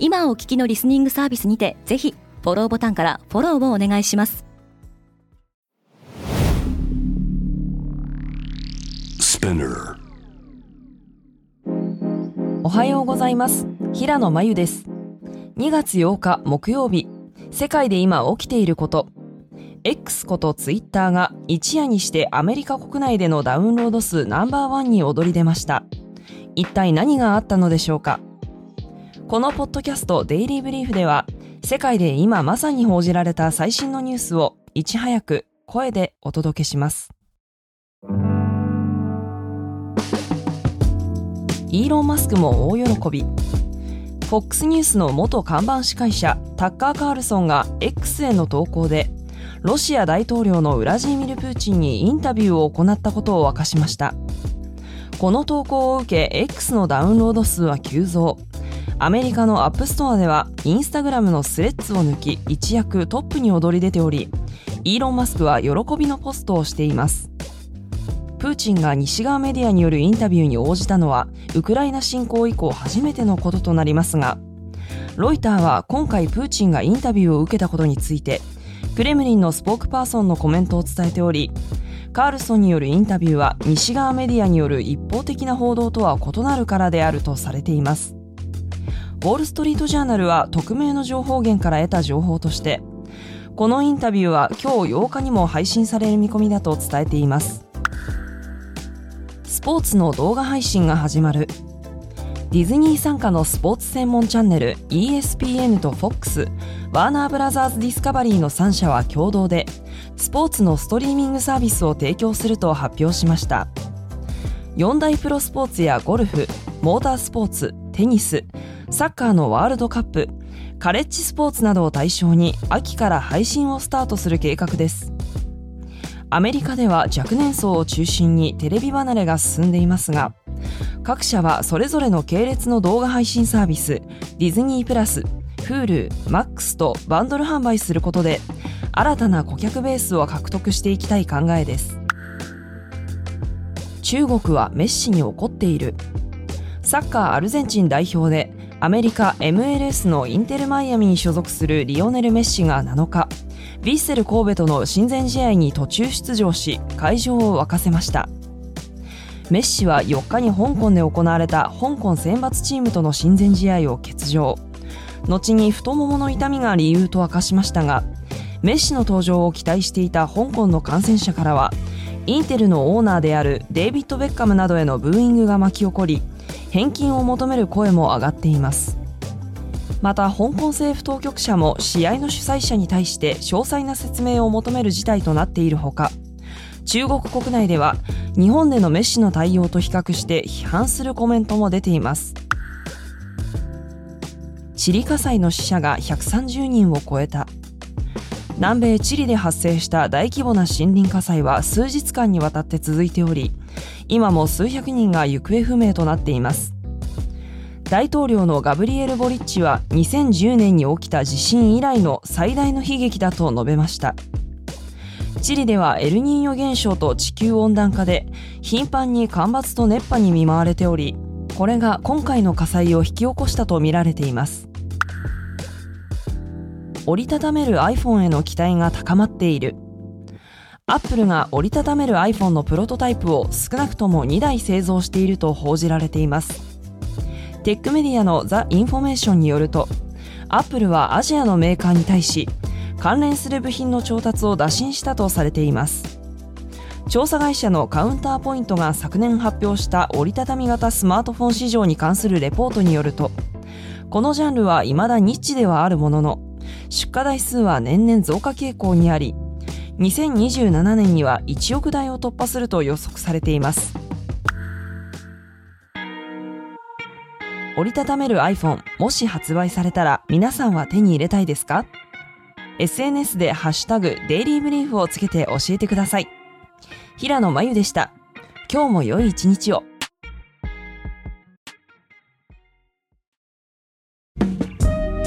今お聞きのリスニングサービスにてぜひフォローボタンからフォローをお願いします。おはようございます。平野真由です。2月8日木曜日。世界で今起きていること。X ことツイッターが一夜にしてアメリカ国内でのダウンロード数ナンバーワンに躍り出ました。一体何があったのでしょうか？このポッドキャストデイリーブリーフでは世界で今まさに報じられた最新のニュースをいち早く声でお届けします。イーロン・マスクも大喜び。FOX ニュースの元看板司会者タッカー・カールソンが X への投稿でロシア大統領のウラジーミル・プーチンにインタビューを行ったことを明かしました。この投稿を受け X のダウンロード数は急増。アメリカのアップストアではインスタグラムのスレッズを抜き一躍トップに躍り出ておりイーロン・マスクは喜びのポストをしています。プーチンが西側メディアによるインタビューに応じたのはウクライナ侵攻以降初めてのこととなりますがロイターは今回プーチンがインタビューを受けたことについてクレムリンのスポークパーソンのコメントを伝えておりカールソンによるインタビューは西側メディアによる一方的な報道とは異なるからであるとされています。ウォール・ストリート・ジャーナルは匿名の情報源から得た情報としてこのインタビューは今日8日にも配信される見込みだと伝えています。スポーツの動画配信が始まる。ディズニー傘下のスポーツ専門チャンネル ESPN と FOX ワーナーブラザーズディスカバリーの3社は共同でスポーツのストリーミングサービスを提供すると発表しました。4大プロスポーツやゴルフモータースポーツテニスサッカーのワールドカップカレッジスポーツなどを対象に秋から配信をスタートする計画です。アメリカでは若年層を中心にテレビ離れが進んでいますが各社はそれぞれの系列の動画配信サービスディズニープラス Hulu、MAX とバンドル販売することで新たな顧客ベースを獲得していきたい考えです。中国はメッシに怒っている。サッカーアルゼンチン代表でアメリカ MLS のインテルマイアミに所属するリオネル・メッシが7日ヴィッセル神戸との親善試合に途中出場し会場を沸かせました。メッシは4日に香港で行われた香港選抜チームとの親善試合を欠場。後に太ももの痛みが理由と明かしましたがメッシの登場を期待していた香港の感染者からはインテルのオーナーであるデイビッド・ベッカムなどへのブーイングが巻き起こり返金を求める声も上がっています。また香港政府当局者も試合の主催者に対して詳細な説明を求める事態となっているほか中国国内では日本でのメッシの対応と比較して批判するコメントも出ています。チリ火災の死者が130人を超えた。南米チリで発生した大規模な森林火災は数日間にわたって続いており今も数百人が行方不明となっています。大統領のガブリエル・ボリッチは2010年に起きた地震以来の最大の悲劇だと述べました。チリではエルニーニョ現象と地球温暖化で頻繁に干ばつと熱波に見舞われておりこれが今回の火災を引き起こしたとみられています。折りたためる iPhone への期待が高まっている。アップルが折りたためる iPhone のプロトタイプを少なくとも2台製造していると報じられています。テックメディアのザ・インフォメーションによるとアップルはアジアのメーカーに対し関連する部品の調達を打診したとされています。調査会社のカウンターポイントが昨年発表した折りたたみ型スマートフォン市場に関するレポートによるとこのジャンルは未だニッチではあるものの出荷台数は年々増加傾向にあり2027年には1億台を突破すると予測されています折りたためる iPhone もし発売されたら皆さんは手に入れたいですか ?SNS でハッシュタグデイリーブリーフをつけて教えてください。平野真由でした。今日も良い一日を。